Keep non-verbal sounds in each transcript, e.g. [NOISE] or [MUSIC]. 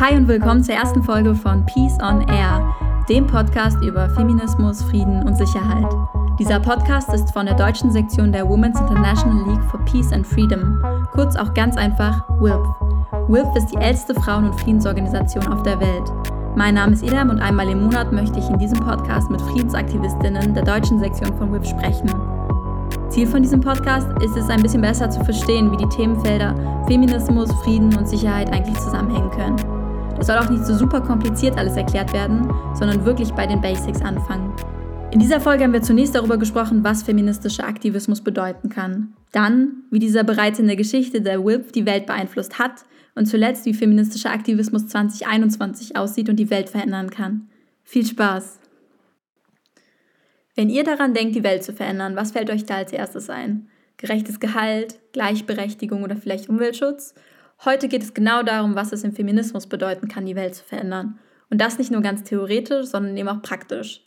Hi und willkommen zur ersten Folge von Peace on Air, dem Podcast über Feminismus, Frieden und Sicherheit. Dieser Podcast ist von der deutschen Sektion der Women's International League for Peace and Freedom, kurz auch ganz einfach WILF. WILF ist die älteste Frauen- und Friedensorganisation auf der Welt. Mein Name ist Idam und einmal im Monat möchte ich in diesem Podcast mit Friedensaktivistinnen der deutschen Sektion von WILF sprechen. Ziel von diesem Podcast ist es, ein bisschen besser zu verstehen, wie die Themenfelder Feminismus, Frieden und Sicherheit eigentlich zusammenhängen können. Es soll auch nicht so super kompliziert alles erklärt werden, sondern wirklich bei den Basics anfangen. In dieser Folge haben wir zunächst darüber gesprochen, was feministischer Aktivismus bedeuten kann. Dann, wie dieser bereits in der Geschichte der WIP die Welt beeinflusst hat und zuletzt, wie feministischer Aktivismus 2021 aussieht und die Welt verändern kann. Viel Spaß! Wenn ihr daran denkt, die Welt zu verändern, was fällt euch da als erstes ein? Gerechtes Gehalt, Gleichberechtigung oder vielleicht Umweltschutz? Heute geht es genau darum, was es im Feminismus bedeuten kann, die Welt zu verändern. Und das nicht nur ganz theoretisch, sondern eben auch praktisch.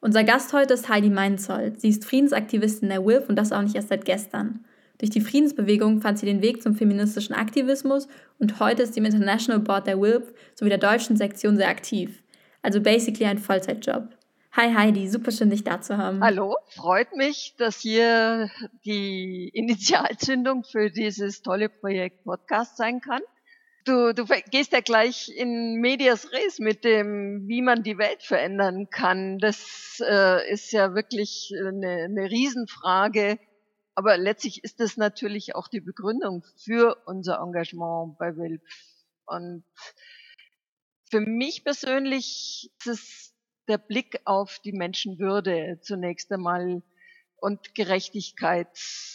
Unser Gast heute ist Heidi Meinzold. Sie ist Friedensaktivistin der WILF und das auch nicht erst seit gestern. Durch die Friedensbewegung fand sie den Weg zum feministischen Aktivismus und heute ist sie im International Board der WILF sowie der deutschen Sektion sehr aktiv. Also basically ein Vollzeitjob. Hi Heidi, super schön, dich da zu haben. Hallo, freut mich, dass hier die [LAUGHS] Initialzündung für dieses tolle Projekt Podcast sein kann. Du, du gehst ja gleich in Medias Res mit dem, wie man die Welt verändern kann. Das äh, ist ja wirklich eine, eine Riesenfrage. Aber letztlich ist das natürlich auch die Begründung für unser Engagement bei WILF. Und für mich persönlich ist es der Blick auf die Menschenwürde zunächst einmal und Gerechtigkeit.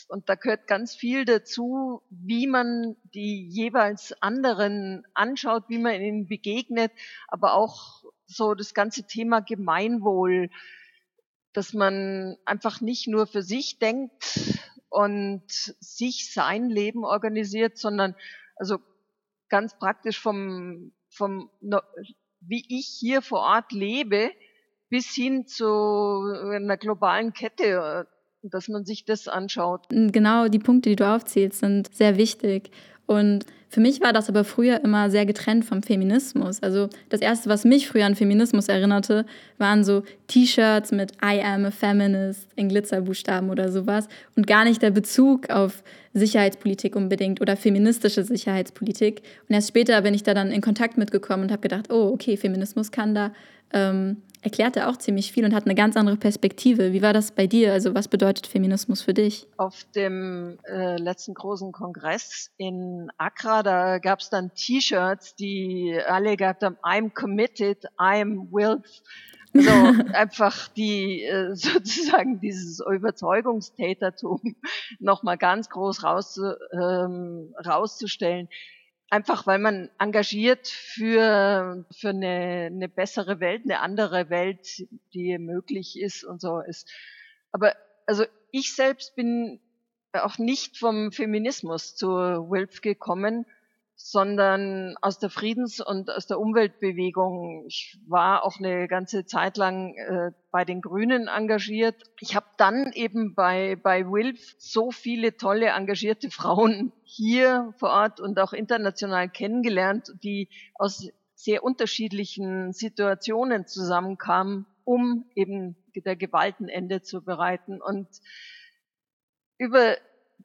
Und da gehört ganz viel dazu, wie man die jeweils anderen anschaut, wie man ihnen begegnet, aber auch so das ganze Thema Gemeinwohl, dass man einfach nicht nur für sich denkt und sich sein Leben organisiert, sondern also ganz praktisch vom, vom wie ich hier vor Ort lebe, bis hin zu einer globalen Kette, dass man sich das anschaut. Genau, die Punkte, die du aufzählst, sind sehr wichtig. Und für mich war das aber früher immer sehr getrennt vom Feminismus. Also das Erste, was mich früher an Feminismus erinnerte, waren so T-Shirts mit I am a feminist in Glitzerbuchstaben oder sowas und gar nicht der Bezug auf Sicherheitspolitik unbedingt oder feministische Sicherheitspolitik. Und erst später bin ich da dann in Kontakt mitgekommen und habe gedacht, oh, okay, Feminismus kann da ähm, erklärt er auch ziemlich viel und hat eine ganz andere Perspektive. Wie war das bei dir? Also was bedeutet Feminismus für dich? Auf dem äh, letzten großen Kongress in Accra, da gab es dann T-Shirts, die alle gehabt haben, I'm committed, I'm willed. Also [LAUGHS] einfach die äh, sozusagen dieses Überzeugungstätertum [LAUGHS] nochmal ganz groß raus, ähm, rauszustellen einfach weil man engagiert für, für eine, eine bessere Welt, eine andere Welt, die möglich ist und so ist. Aber also ich selbst bin auch nicht vom Feminismus zur WILF gekommen, sondern aus der Friedens- und aus der Umweltbewegung. Ich war auch eine ganze Zeit lang äh, bei den Grünen engagiert. Ich habe dann eben bei, bei WILF so viele tolle engagierte [LAUGHS] Frauen hier vor Ort und auch international kennengelernt, die aus sehr unterschiedlichen Situationen zusammenkamen, um eben der Gewaltenende zu bereiten. Und über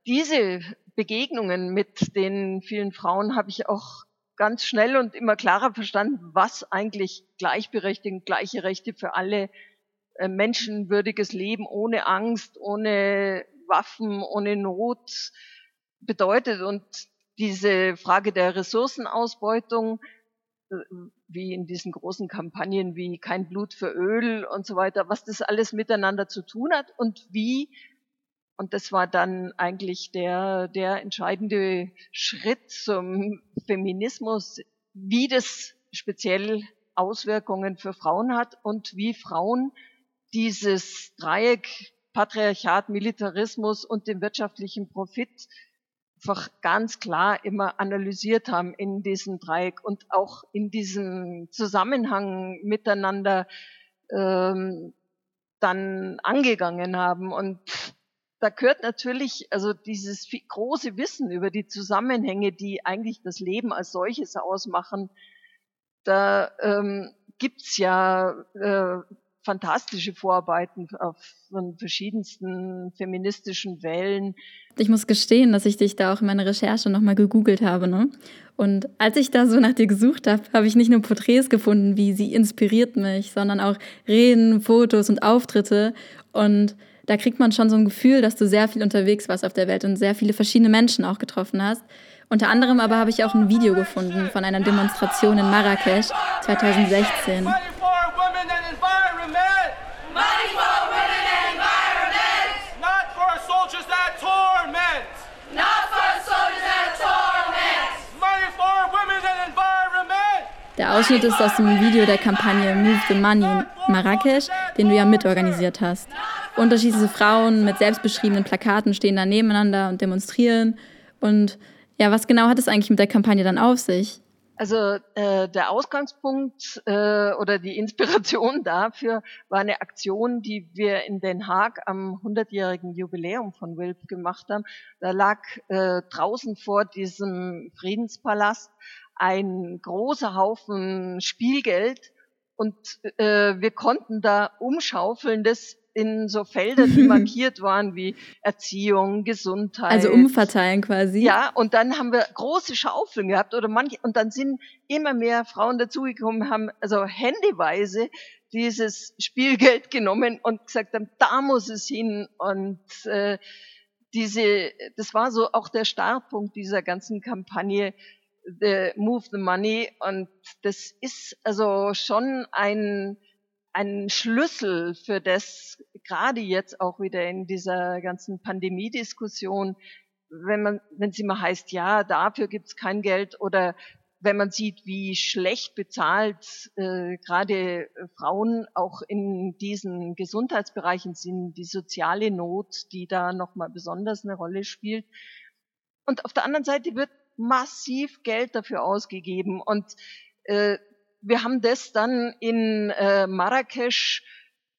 diese Begegnungen mit den vielen Frauen habe ich auch ganz schnell und immer klarer verstanden, was eigentlich Gleichberechtigung, gleiche Rechte für alle äh, menschenwürdiges Leben ohne Angst, ohne Waffen, ohne Not bedeutet. Und diese Frage der Ressourcenausbeutung, äh, wie in diesen großen Kampagnen wie kein Blut für Öl und so weiter, was das alles miteinander zu tun hat und wie und das war dann eigentlich der, der entscheidende Schritt zum Feminismus, wie das speziell Auswirkungen für Frauen hat und wie Frauen dieses Dreieck Patriarchat, Militarismus und den wirtschaftlichen Profit einfach ganz klar immer analysiert haben in diesem Dreieck und auch in diesem Zusammenhang miteinander ähm, dann angegangen haben. Und da gehört natürlich also dieses große Wissen über die Zusammenhänge, die eigentlich das Leben als solches ausmachen, da ähm, gibt's ja äh, fantastische Vorarbeiten von verschiedensten feministischen Wellen. Ich muss gestehen, dass ich dich da auch in meiner Recherche nochmal gegoogelt habe. Ne? Und als ich da so nach dir gesucht habe, habe ich nicht nur Porträts gefunden, wie sie inspiriert mich, sondern auch Reden, Fotos und Auftritte. Und da kriegt man schon so ein Gefühl, dass du sehr viel unterwegs warst auf der Welt und sehr viele verschiedene Menschen auch getroffen hast. Unter anderem aber habe ich auch ein Video gefunden von einer Demonstration in Marrakesch 2016. Der Ausschnitt ist aus dem Video der Kampagne Move the Money in Marrakesch, den du ja mitorganisiert hast. Unterschiedliche Frauen mit selbstbeschriebenen Plakaten stehen da nebeneinander und demonstrieren. Und ja, was genau hat es eigentlich mit der Kampagne dann auf sich? Also äh, der Ausgangspunkt äh, oder die Inspiration [LAUGHS] dafür war eine Aktion, die wir in Den Haag am 100-jährigen Jubiläum von WILP gemacht haben. Da lag äh, draußen vor diesem Friedenspalast ein großer Haufen Spielgeld und äh, wir konnten da umschaufeln, das in so Felder, die [LAUGHS] markiert waren wie Erziehung, Gesundheit. Also umverteilen quasi. Ja, und dann haben wir große Schaufeln gehabt oder manche, und dann sind immer mehr Frauen dazugekommen, haben also händeweise dieses Spielgeld genommen und gesagt haben, da muss es hin und äh, diese, das war so auch der Startpunkt dieser ganzen Kampagne, the Move the Money. Und das ist also schon ein, ein Schlüssel für das, gerade jetzt auch wieder in dieser ganzen Pandemiediskussion, wenn man, wenn es immer heißt, ja, dafür gibt's kein Geld oder wenn man sieht, wie schlecht bezahlt äh, gerade Frauen auch in diesen Gesundheitsbereichen sind, die soziale Not, die da nochmal besonders eine Rolle spielt. Und auf der anderen Seite wird massiv Geld dafür ausgegeben. Und äh, wir haben das dann in äh, Marrakesch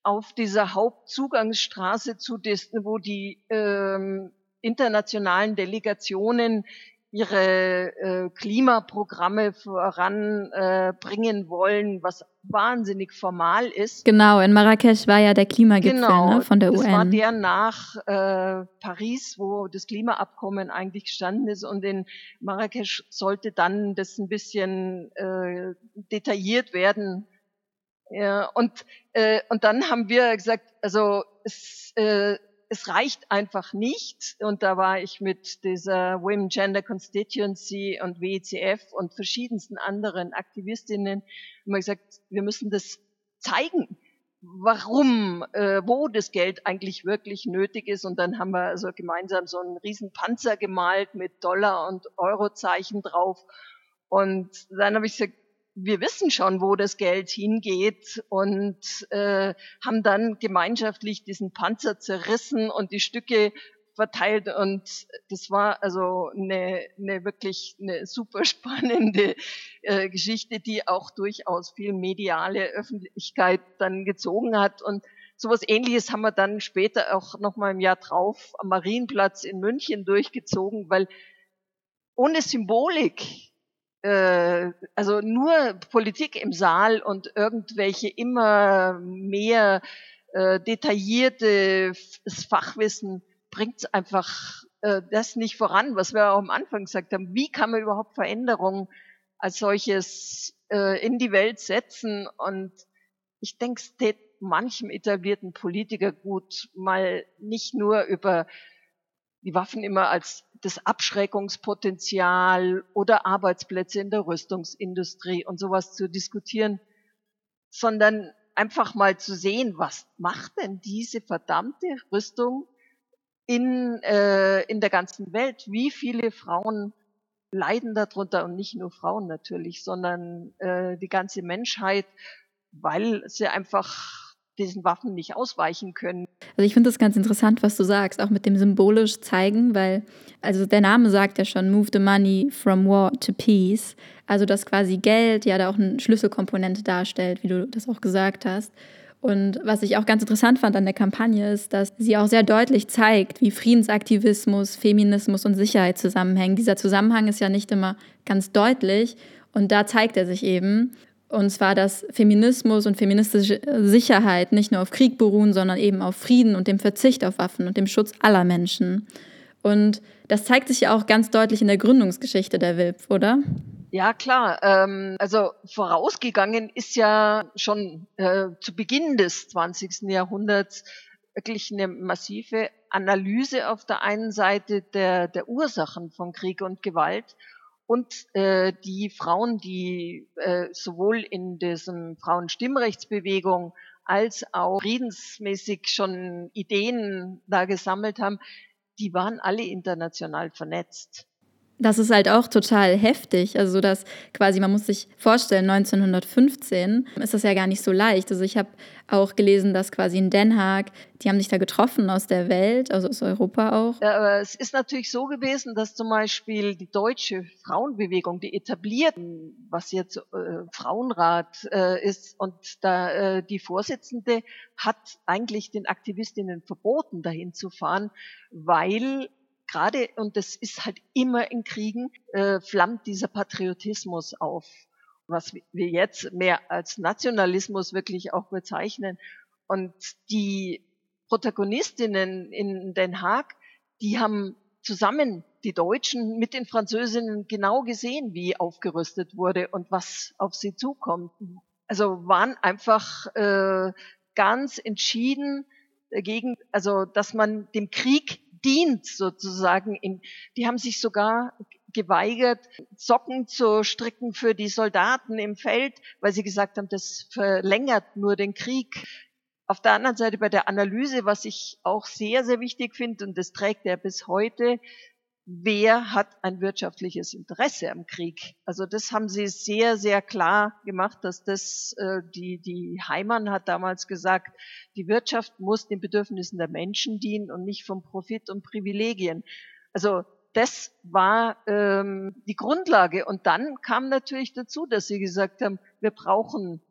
auf dieser Hauptzugangsstraße zu wo die ähm, internationalen Delegationen ihre äh, Klimaprogramme voranbringen äh, wollen, was wahnsinnig formal ist. Genau, in Marrakesch war ja der Klimagipfel genau, ne, von der das UN. Das war der nach äh, Paris, wo das Klimaabkommen eigentlich gestanden ist und in Marrakesch sollte dann das ein bisschen äh, detailliert werden. Ja, und, äh, und dann haben wir gesagt, also es, äh, es reicht einfach nicht. Und da war ich mit dieser Women Gender Constituency und WECF und verschiedensten anderen Aktivistinnen immer gesagt, wir müssen das zeigen, warum, äh, wo das Geld eigentlich wirklich nötig ist. Und dann haben wir also gemeinsam so einen riesen Panzer gemalt mit Dollar- und Eurozeichen drauf. Und dann habe ich gesagt, wir wissen schon, wo das Geld hingeht und äh, haben dann gemeinschaftlich diesen Panzer zerrissen und die Stücke verteilt und das war also eine, eine wirklich eine super spannende äh, Geschichte, die auch durchaus viel mediale Öffentlichkeit dann gezogen hat. Und sowas ähnliches haben wir dann später auch nochmal im Jahr drauf am Marienplatz in München durchgezogen, weil ohne Symbolik äh, also nur Politik im Saal und irgendwelche immer mehr äh, detaillierte Fachwissen bringt einfach äh, das nicht voran, was wir auch am Anfang gesagt haben. Wie kann man überhaupt Veränderungen als solches in die Welt setzen? Und ich denke, es tät manchem etablierten Politiker gut, mal nicht nur über die Waffen immer als das Abschreckungspotenzial oder Arbeitsplätze in der Rüstungsindustrie und sowas zu diskutieren, sondern einfach mal zu sehen, was macht denn diese verdammte Rüstung in, äh, in der ganzen Welt? Wie viele Frauen leiden darunter und nicht nur Frauen natürlich, sondern äh, die ganze Menschheit, weil sie einfach diesen Waffen nicht ausweichen können. Also ich finde das ganz interessant, was du sagst, auch mit dem symbolisch zeigen, weil also der Name sagt ja schon, move the money from war to peace. Also dass quasi Geld ja da auch eine Schlüsselkomponente darstellt, wie du das auch gesagt hast. Und was ich auch ganz interessant fand an der Kampagne ist, dass sie auch sehr deutlich zeigt, wie Friedensaktivismus, Feminismus und Sicherheit zusammenhängen. Dieser Zusammenhang ist ja nicht immer ganz deutlich und da zeigt er sich eben. Und zwar, dass Feminismus und feministische Sicherheit nicht nur auf Krieg beruhen, sondern eben auf Frieden und dem Verzicht auf Waffen und dem Schutz aller Menschen. Und das zeigt sich ja auch ganz deutlich in der Gründungsgeschichte der WILP, oder? Ja, klar. Ähm, also vorausgegangen ist ja schon äh, zu Beginn des 20. Jahrhunderts wirklich eine massive Analyse auf der einen Seite der, der Ursachen von Krieg und Gewalt und äh, die Frauen, die äh, sowohl in diesem Frauenstimmrechtsbewegung als auch friedensmäßig schon Ideen da gesammelt haben, die waren alle international vernetzt. Das ist halt auch total heftig. Also, dass quasi, man muss sich vorstellen, 1915 ist das ja gar nicht so leicht. Also, ich habe auch gelesen, dass quasi in Den Haag, die haben sich da getroffen aus der Welt, also aus Europa auch. Ja, aber es ist natürlich so gewesen, dass zum Beispiel die deutsche Frauenbewegung, die etablierten, was jetzt äh, Frauenrat äh, ist, und da äh, die Vorsitzende hat eigentlich den Aktivistinnen verboten, dahin zu fahren, weil gerade, und das ist halt immer in Kriegen, äh, flammt dieser Patriotismus auf, was wir jetzt mehr als Nationalismus wirklich auch bezeichnen. Und die Protagonistinnen in Den Haag, die haben zusammen die Deutschen mit den Französinnen genau gesehen, wie aufgerüstet wurde und was auf sie zukommt. Also waren einfach äh, ganz entschieden dagegen, also dass man dem Krieg dient sozusagen. In, die haben sich sogar geweigert, Socken zu stricken für die Soldaten im Feld, weil sie gesagt haben, das verlängert nur den Krieg. Auf der anderen Seite bei der Analyse, was ich auch sehr, sehr wichtig finde, und das trägt er bis heute, wer hat ein wirtschaftliches Interesse am Krieg. Also das haben sie sehr, sehr klar gemacht, dass das, äh, die, die Heimann hat damals gesagt, die Wirtschaft muss den Bedürfnissen der Menschen dienen und nicht vom Profit und Privilegien. Also das war ähm, die Grundlage. Und dann kam natürlich dazu, dass sie gesagt haben, wir brauchen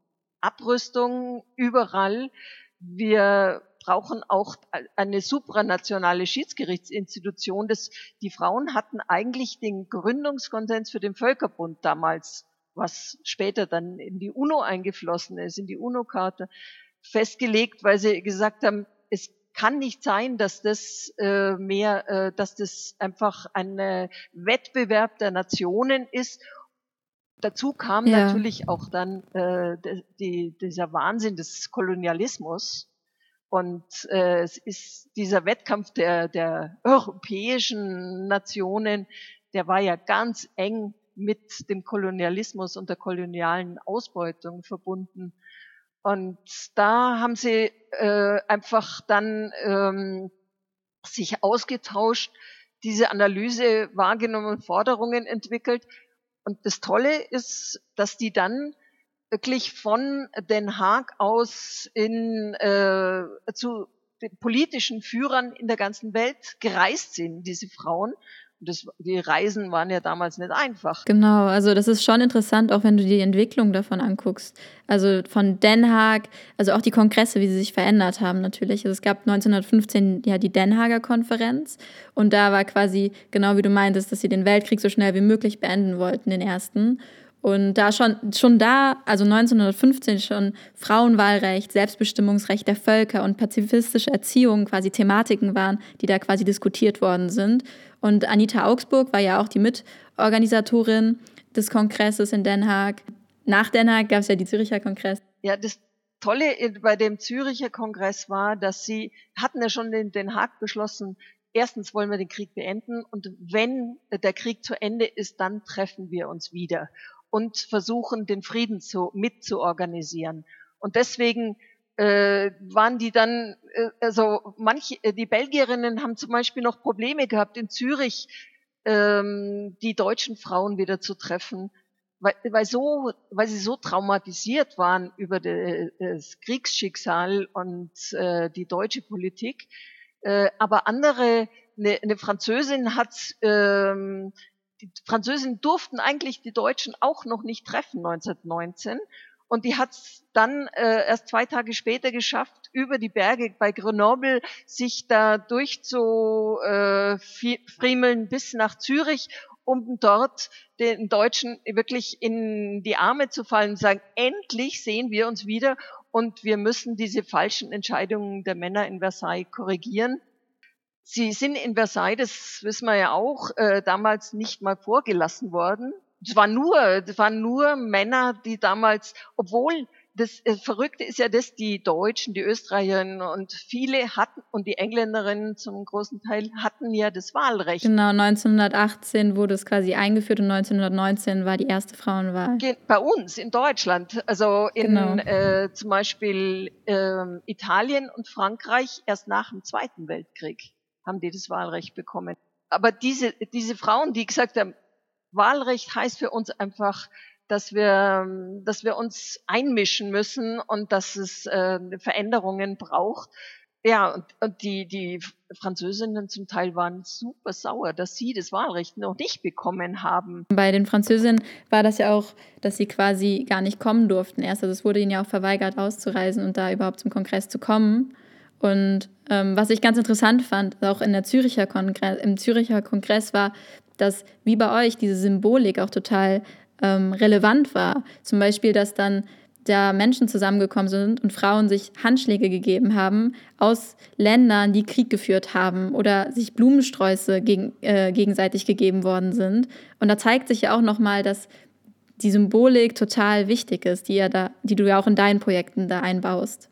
Abrüstung überall. Wir brauchen auch eine supranationale Schiedsgerichtsinstitution. Das, die Frauen hatten eigentlich den Gründungskonsens für den Völkerbund damals, was später dann in die UNO eingeflossen ist, in die UNO-Karte, festgelegt, weil sie gesagt haben, es kann nicht sein, dass das äh, mehr, äh, dass das einfach ein Wettbewerb der Nationen ist. Dazu kam ja. natürlich auch dann äh, die, dieser Wahnsinn des Kolonialismus, und äh, es ist dieser Wettkampf der, der europäischen Nationen, der war ja ganz eng mit dem Kolonialismus und der kolonialen Ausbeutung verbunden. Und da haben sie äh, einfach dann ähm, sich ausgetauscht, diese Analyse wahrgenommen, Forderungen entwickelt. Und das Tolle ist, dass die dann wirklich von Den Haag aus in, äh, zu den politischen Führern in der ganzen Welt gereist sind, diese Frauen. Das, die Reisen waren ja damals nicht einfach. Genau, also das ist schon interessant, auch wenn du die Entwicklung davon anguckst. Also von Den Haag, also auch die Kongresse, wie sie sich verändert haben natürlich. Also es gab 1915 ja die Den Haager Konferenz und da war quasi genau wie du meintest, dass sie den Weltkrieg so schnell wie möglich beenden wollten, den ersten. Und da schon, schon da, also 1915 schon Frauenwahlrecht, Selbstbestimmungsrecht der Völker und pazifistische Erziehung quasi Thematiken waren, die da quasi diskutiert worden sind. Und Anita Augsburg war ja auch die Mitorganisatorin des Kongresses in Den Haag. Nach Den Haag gab es ja die Züricher Kongress. Ja, das Tolle bei dem Züricher Kongress war, dass sie hatten ja schon in Den Haag beschlossen, erstens wollen wir den Krieg beenden und wenn der Krieg zu Ende ist, dann treffen wir uns wieder und versuchen, den Frieden zu, mitzuorganisieren. Und deswegen äh, waren die dann, äh, also manche, äh, die Belgierinnen haben zum Beispiel noch Probleme gehabt, in Zürich ähm, die deutschen Frauen wieder zu treffen, weil, weil, so, weil sie so traumatisiert waren über de, das Kriegsschicksal und äh, die deutsche Politik. Äh, aber andere, eine, eine Französin hat ähm, die Französinnen durften eigentlich die Deutschen auch noch nicht treffen 1919. Und die hat es dann äh, erst zwei Tage später geschafft, über die Berge bei Grenoble sich da durchzufriemeln äh, bis nach Zürich um dort den Deutschen wirklich in die Arme zu fallen und sagen, endlich sehen wir uns wieder und wir müssen diese falschen Entscheidungen der Männer in Versailles korrigieren. Sie sind in Versailles, das wissen wir ja auch, äh, damals nicht mal vorgelassen worden. Es waren nur, es waren nur Männer, die damals, obwohl das Verrückte ist ja, dass die Deutschen, die Österreicherinnen und viele hatten und die Engländerinnen zum großen Teil hatten ja das Wahlrecht. Genau, 1918 wurde es quasi eingeführt und 1919 war die erste Frauenwahl. Bei uns in Deutschland, also in genau. äh, zum Beispiel äh, Italien und Frankreich erst nach dem Zweiten Weltkrieg haben die das Wahlrecht bekommen. Aber diese, diese Frauen, die gesagt haben, Wahlrecht heißt für uns einfach, dass wir, dass wir uns einmischen müssen und dass es äh, Veränderungen braucht. Ja, und, und die, die Französinnen zum Teil waren super sauer, dass sie das Wahlrecht noch nicht bekommen haben. Bei den Französinnen war das ja auch, dass sie quasi gar nicht kommen durften erst. Also es wurde ihnen ja auch verweigert, auszureisen und da überhaupt zum Kongress zu kommen. Und ähm, was ich ganz interessant fand, auch in der Züricher Kongress, im Züricher Kongress war, dass wie bei euch diese Symbolik auch total ähm, relevant war. Zum Beispiel, dass dann da Menschen zusammengekommen sind und Frauen sich Handschläge gegeben haben aus Ländern, die Krieg geführt haben oder sich Blumensträuße gegen, äh, gegenseitig gegeben worden sind. Und da zeigt sich ja auch nochmal, dass die Symbolik total wichtig ist, die, ja da, die du ja auch in deinen Projekten da einbaust.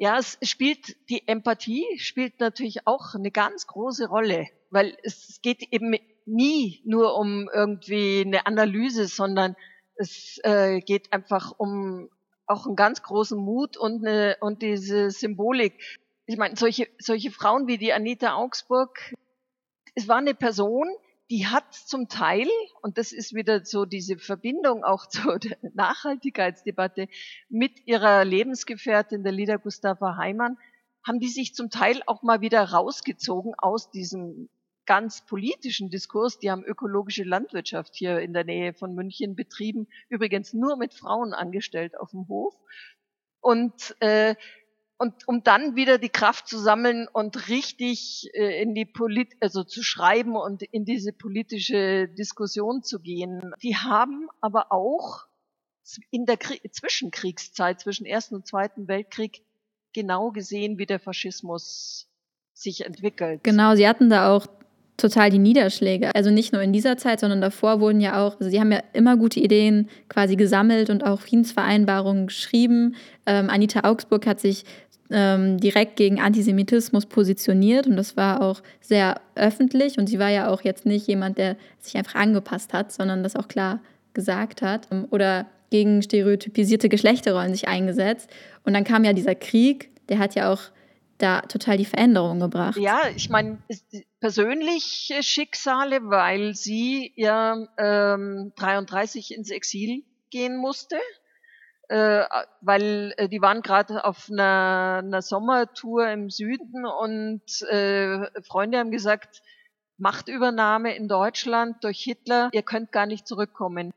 Ja, es spielt die Empathie spielt natürlich auch eine ganz große Rolle, weil es geht eben nie nur um irgendwie eine Analyse, sondern es äh, geht einfach um auch einen ganz großen Mut und, eine, und diese Symbolik. Ich meine, solche, solche Frauen wie die Anita Augsburg, es war eine Person, die hat zum Teil, und das ist wieder so diese Verbindung auch [LAUGHS] zur Nachhaltigkeitsdebatte mit ihrer Lebensgefährtin, der Lieder Gustava Heimann, haben die sich zum Teil auch mal wieder rausgezogen aus diesem ganz politischen Diskurs. Die haben ökologische Landwirtschaft hier in der Nähe von München betrieben, übrigens nur mit Frauen angestellt auf dem Hof. Und, äh, und um dann wieder die Kraft zu sammeln und richtig äh, in die Polit also zu schreiben und in diese politische Diskussion zu gehen. Die haben aber auch in der Krie Zwischenkriegszeit, zwischen Ersten und Zweiten Weltkrieg, genau gesehen, wie der Faschismus sich entwickelt. Genau, sie hatten da auch total die Niederschläge. Also nicht nur in dieser Zeit, sondern davor wurden ja auch, also sie haben ja immer gute Ideen quasi gesammelt und auch Friedensvereinbarungen geschrieben. Ähm, Anita Augsburg hat sich ähm, direkt gegen Antisemitismus positioniert und das war auch sehr öffentlich und sie war ja auch jetzt nicht jemand, der sich einfach angepasst hat, sondern das auch klar gesagt hat oder gegen stereotypisierte Geschlechterrollen sich eingesetzt. Und dann kam ja dieser Krieg, der hat ja auch da total die Veränderung gebracht. Ja, ich meine, persönliche Schicksale, weil sie ja ähm, 33 ins Exil gehen musste, äh, weil äh, die waren gerade auf einer, einer Sommertour im Süden und äh, Freunde haben gesagt, Machtübernahme in Deutschland durch Hitler, ihr könnt gar nicht zurückkommen.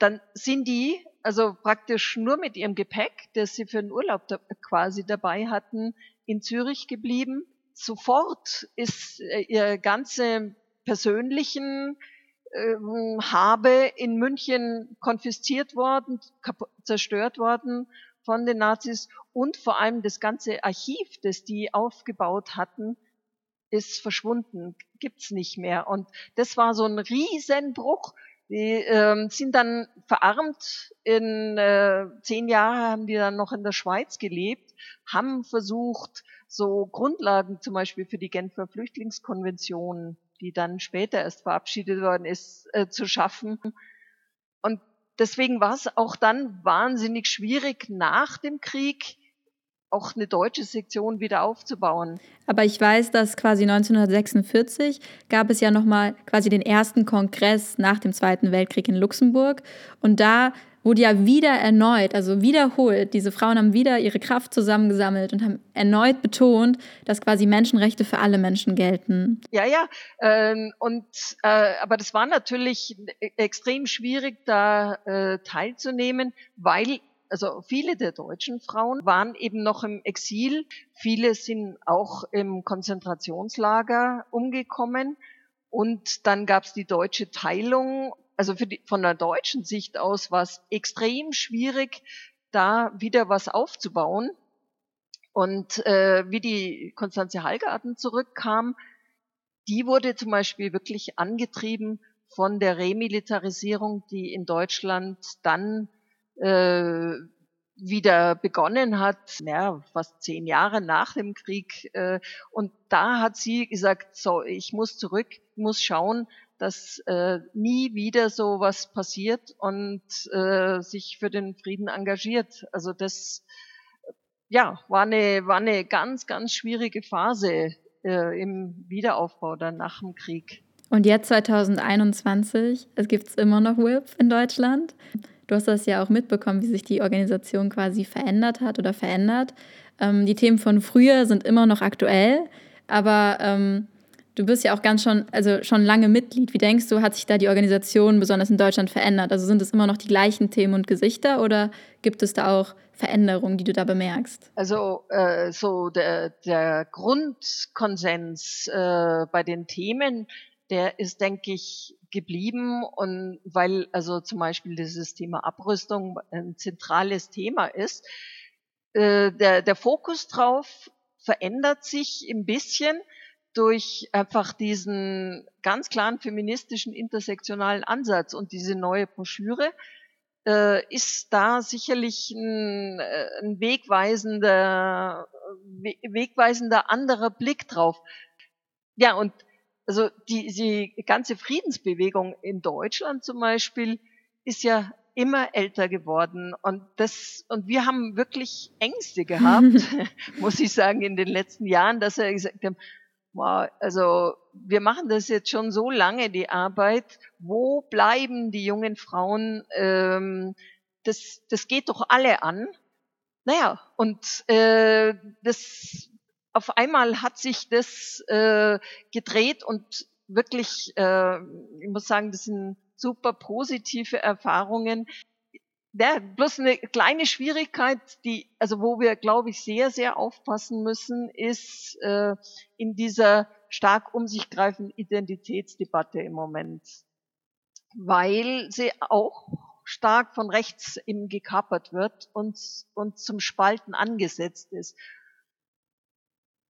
Dann sind die also praktisch nur mit ihrem Gepäck, das sie für den Urlaub da, quasi dabei hatten, in Zürich geblieben. Sofort ist äh, ihr ganze persönlichen ähm, Habe in München konfisziert worden, zerstört worden von den Nazis und vor allem das ganze Archiv, das die aufgebaut hatten, ist verschwunden, gibt's nicht mehr. Und das war so ein Riesenbruch. Die ähm, sind dann verarmt. In äh, zehn Jahren haben die dann noch in der Schweiz gelebt, haben versucht, so Grundlagen zum Beispiel für die Genfer Flüchtlingskonvention, die dann später erst verabschiedet worden ist, äh, zu schaffen. Und deswegen war es auch dann wahnsinnig schwierig, nach dem Krieg auch eine deutsche Sektion wieder aufzubauen. Aber ich weiß, dass quasi 1946 gab es ja nochmal quasi den ersten Kongress nach dem Zweiten Weltkrieg in Luxemburg. Und da wurde ja wieder erneut, also wiederholt, diese Frauen haben wieder ihre Kraft zusammengesammelt und haben erneut betont, dass quasi Menschenrechte für alle Menschen gelten. Ja, ja. Ähm, und äh, aber das war natürlich extrem schwierig, da äh, teilzunehmen, weil also viele der deutschen Frauen waren eben noch im Exil. Viele sind auch im Konzentrationslager umgekommen. Und dann gab es die deutsche Teilung. Also die, von der deutschen Sicht aus war es extrem schwierig, da wieder was aufzubauen. Und äh, wie die Konstanze Hallgarten zurückkam, die wurde zum Beispiel wirklich angetrieben von der Remilitarisierung, die in Deutschland dann äh, wieder begonnen hat, ja, fast zehn Jahre nach dem Krieg. Äh, und da hat sie gesagt, so, ich muss zurück, muss schauen, dass äh, nie wieder so was passiert und äh, sich für den Frieden engagiert. Also das, ja, war eine, war eine ganz, ganz schwierige Phase äh, im Wiederaufbau dann nach dem Krieg. Und jetzt 2021, es gibt immer noch WIP in Deutschland. Du hast das ja auch mitbekommen, wie sich die Organisation quasi verändert hat oder verändert. Ähm, die Themen von früher sind immer noch aktuell, aber ähm, du bist ja auch ganz schon, also schon lange Mitglied. Wie denkst du, hat sich da die Organisation besonders in Deutschland verändert? Also sind es immer noch die gleichen Themen und Gesichter oder gibt es da auch Veränderungen, die du da bemerkst? Also äh, so der, der Grundkonsens äh, bei den Themen, der ist, denke ich, geblieben und weil also zum Beispiel dieses Thema Abrüstung ein zentrales Thema ist, äh, der, der Fokus drauf verändert sich ein bisschen durch einfach diesen ganz klaren feministischen intersektionalen Ansatz und diese neue Broschüre äh, ist da sicherlich ein, äh, ein wegweisender, wegweisender anderer Blick drauf. Ja, und also die, die ganze Friedensbewegung in Deutschland zum Beispiel ist ja immer älter geworden und das und wir haben wirklich Ängste gehabt, [LAUGHS] muss ich sagen, in den letzten Jahren, dass wir gesagt haben, wow, also wir machen das jetzt schon so lange die Arbeit, wo bleiben die jungen Frauen? Ähm, das, das geht doch alle an. Naja, und äh, das auf einmal hat sich das äh, gedreht und wirklich, äh, ich muss sagen, das sind super positive Erfahrungen. Ja, bloß eine kleine Schwierigkeit, die, also wo wir, glaube ich, sehr, sehr aufpassen müssen, ist äh, in dieser stark um sich greifenden Identitätsdebatte im Moment, weil sie auch stark von rechts eben gekapert wird und, und zum Spalten angesetzt ist.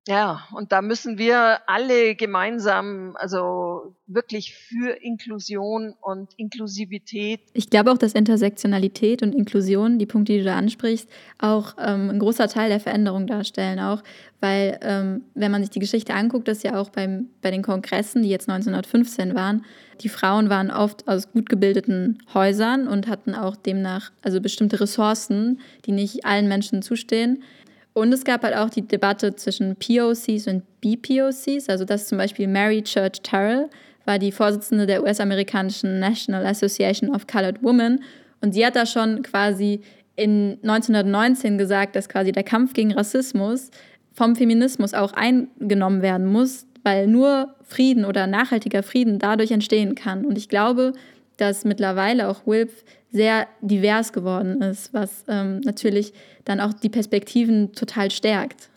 Ja, und da müssen wir alle gemeinsam, also wirklich für Inklusion und Inklusivität. Ich glaube auch, dass Intersektionalität und Inklusion, die Punkte, die du da ansprichst, auch ähm, ein großer Teil der Veränderung darstellen, auch weil, ähm, wenn man sich die Geschichte anguckt, dass ja auch beim, bei den Kongressen, die jetzt 1915 waren, die Frauen waren oft aus gut gebildeten Häusern und hatten auch demnach also bestimmte Ressourcen, die nicht allen Menschen zustehen. Und es gab halt auch die Debatte zwischen POCs und BPOCs. Also das zum Beispiel Mary Church Terrell war die Vorsitzende der US-amerikanischen National Association of Colored Women. Und sie hat da schon quasi in 1919 gesagt, dass quasi der Kampf gegen Rassismus vom Feminismus auch eingenommen werden muss, weil nur Frieden oder nachhaltiger Frieden dadurch entstehen kann. Und ich glaube, dass mittlerweile auch WILF sehr divers geworden ist, was ähm, natürlich dann auch die Perspektiven total stärkt.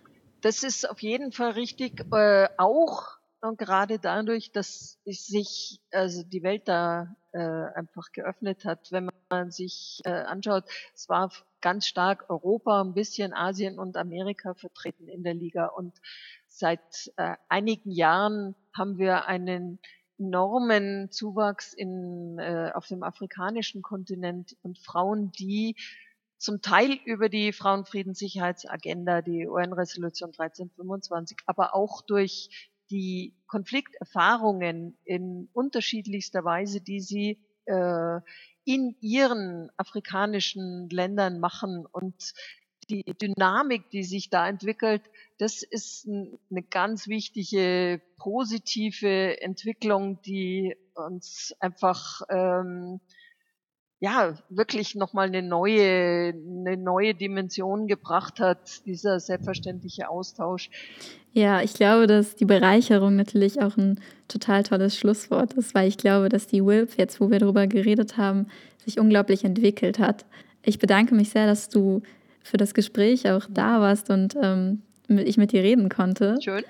Das ist auf jeden Fall richtig, äh, auch und gerade dadurch, dass sich also die Welt da äh, einfach geöffnet hat, wenn man sich äh, anschaut, es war ganz stark Europa, ein bisschen Asien und Amerika vertreten in der Liga und seit äh, einigen Jahren haben wir einen enormen Zuwachs in, äh, auf dem afrikanischen Kontinent und Frauen, die zum Teil über die Frauenfriedenssicherheitsagenda, die UN-Resolution 1325, aber auch durch die Konflikterfahrungen in unterschiedlichster Weise, die sie äh, in ihren afrikanischen Ländern machen und die Dynamik, die sich da entwickelt, das ist eine ganz wichtige positive Entwicklung, die uns einfach ähm, ja wirklich nochmal eine neue, eine neue Dimension gebracht hat, dieser selbstverständliche Austausch. Ja, ich glaube, dass die Bereicherung natürlich auch ein total tolles Schlusswort ist, weil ich glaube, dass die WILP, jetzt wo wir darüber geredet haben, sich unglaublich entwickelt hat. Ich bedanke mich sehr, dass du für das Gespräch auch da warst und ähm, ich mit dir reden konnte. Schön.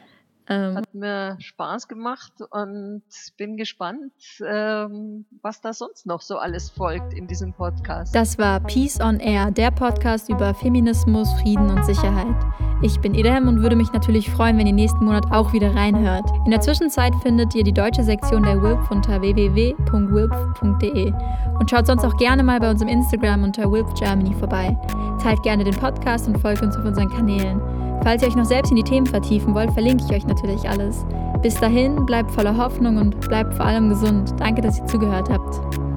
Ähm, Hat mir Spaß gemacht und bin gespannt, ähm, was da sonst noch so alles folgt in diesem Podcast. Das war Peace on Air, der Podcast über Feminismus, Frieden und Sicherheit. Ich bin Edem und würde mich natürlich freuen, wenn ihr nächsten Monat auch wieder reinhört. In der Zwischenzeit findet ihr die deutsche Sektion der WILP unter www.wilp.de und schaut sonst auch gerne mal bei uns im Instagram unter WILP Germany vorbei. Teilt gerne den Podcast und folgt uns auf unseren Kanälen. Falls ihr euch noch selbst in die Themen vertiefen wollt, verlinke ich euch natürlich alles. Bis dahin, bleibt voller Hoffnung und bleibt vor allem gesund. Danke, dass ihr zugehört habt.